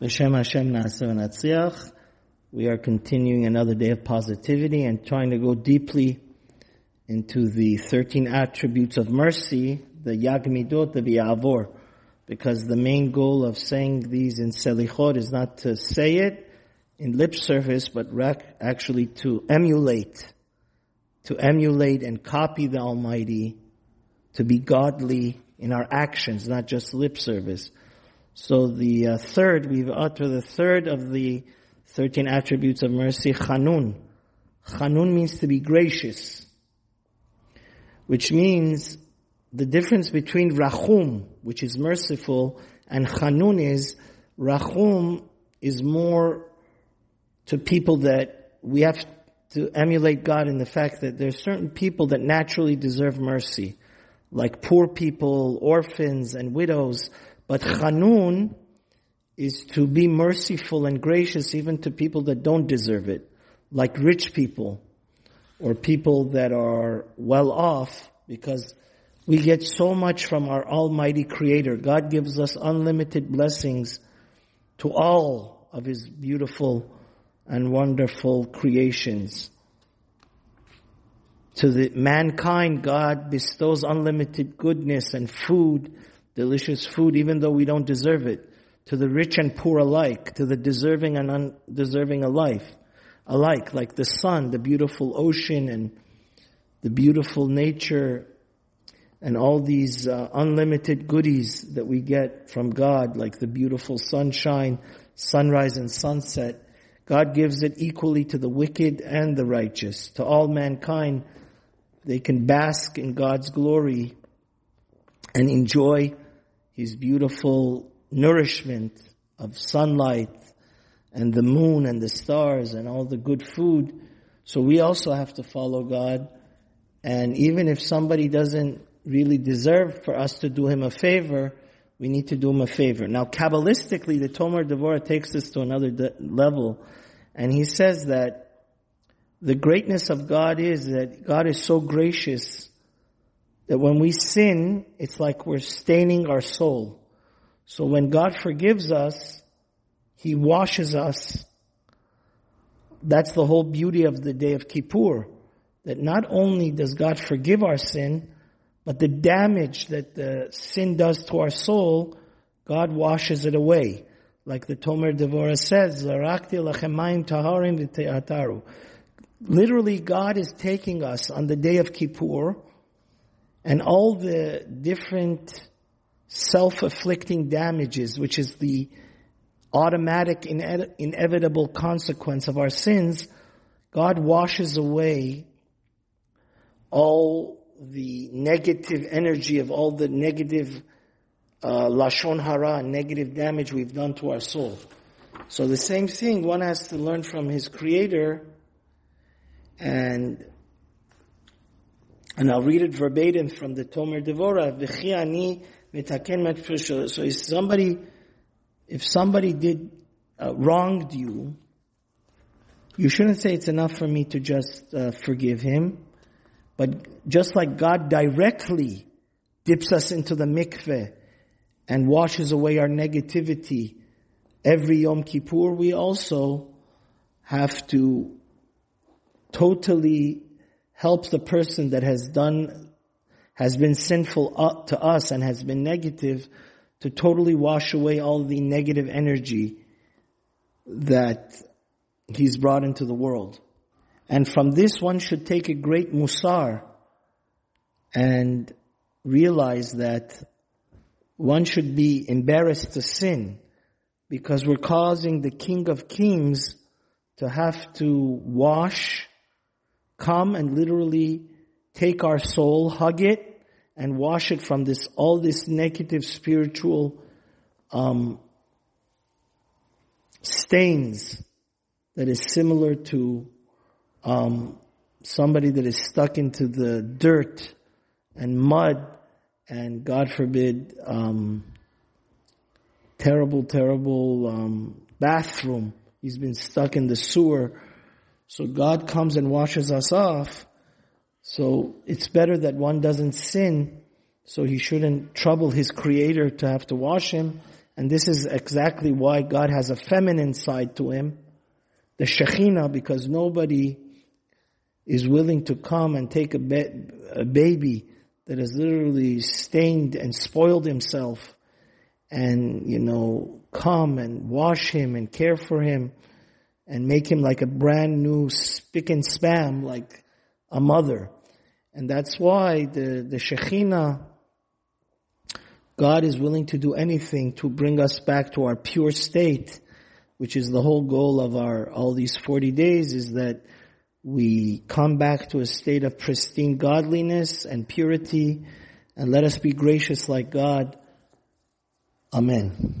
Hashem V'Natzliach. We are continuing another day of positivity and trying to go deeply into the 13 attributes of mercy, the Yag Midot, the V'Yavor. Because the main goal of saying these in Selichot is not to say it in lip service, but actually to emulate, to emulate and copy the Almighty, to be godly in our actions, not just lip service. So the uh, third, we've uttered the third of the 13 attributes of mercy, Chanun. Chanun means to be gracious, which means the difference between Rachum, which is merciful, and Chanun is, Rachum is more to people that we have to emulate God in the fact that there are certain people that naturally deserve mercy, like poor people, orphans, and widows, but Chanun is to be merciful and gracious even to people that don't deserve it, like rich people or people that are well off because we get so much from our Almighty Creator. God gives us unlimited blessings to all of His beautiful and wonderful creations. To the mankind, God bestows unlimited goodness and food delicious food even though we don't deserve it, to the rich and poor alike, to the deserving and undeserving alike, alike, like the sun, the beautiful ocean and the beautiful nature and all these uh, unlimited goodies that we get from God, like the beautiful sunshine, sunrise and sunset. God gives it equally to the wicked and the righteous. To all mankind, they can bask in God's glory and enjoy his beautiful nourishment of sunlight and the moon and the stars and all the good food. So we also have to follow God. And even if somebody doesn't really deserve for us to do him a favor, we need to do him a favor. Now, Kabbalistically, the Tomer Devorah takes this to another de- level. And he says that the greatness of God is that God is so gracious that when we sin, it's like we're staining our soul. So when God forgives us, He washes us. That's the whole beauty of the day of Kippur. That not only does God forgive our sin, but the damage that the sin does to our soul, God washes it away. Like the Tomer Devorah says, Literally, God is taking us on the day of Kippur, and all the different self-afflicting damages, which is the automatic, ine- inevitable consequence of our sins, God washes away all the negative energy of all the negative uh, lashon hara, negative damage we've done to our soul. So the same thing, one has to learn from his creator and and I'll read it verbatim from the Tomer metaken So if somebody, if somebody did, uh, wronged you, you shouldn't say it's enough for me to just uh, forgive him. But just like God directly dips us into the mikveh and washes away our negativity every Yom Kippur, we also have to totally helps the person that has done, has been sinful uh, to us and has been negative to totally wash away all the negative energy that he's brought into the world. And from this one should take a great musar and realize that one should be embarrassed to sin because we're causing the King of Kings to have to wash come and literally take our soul, hug it, and wash it from this, all this negative spiritual, um, stains that is similar to, um, somebody that is stuck into the dirt and mud and God forbid, um, terrible, terrible, um, bathroom. He's been stuck in the sewer so God comes and washes us off. So it's better that one doesn't sin, so he shouldn't trouble his creator to have to wash him. And this is exactly why God has a feminine side to him, the Shekhinah, because nobody is willing to come and take a, ba- a baby that has literally stained and spoiled himself and, you know, come and wash him and care for him and make him like a brand new spick and spam, like a mother. And that's why the, the Shekhinah, God is willing to do anything to bring us back to our pure state, which is the whole goal of our, all these 40 days is that we come back to a state of pristine godliness and purity and let us be gracious like God. Amen.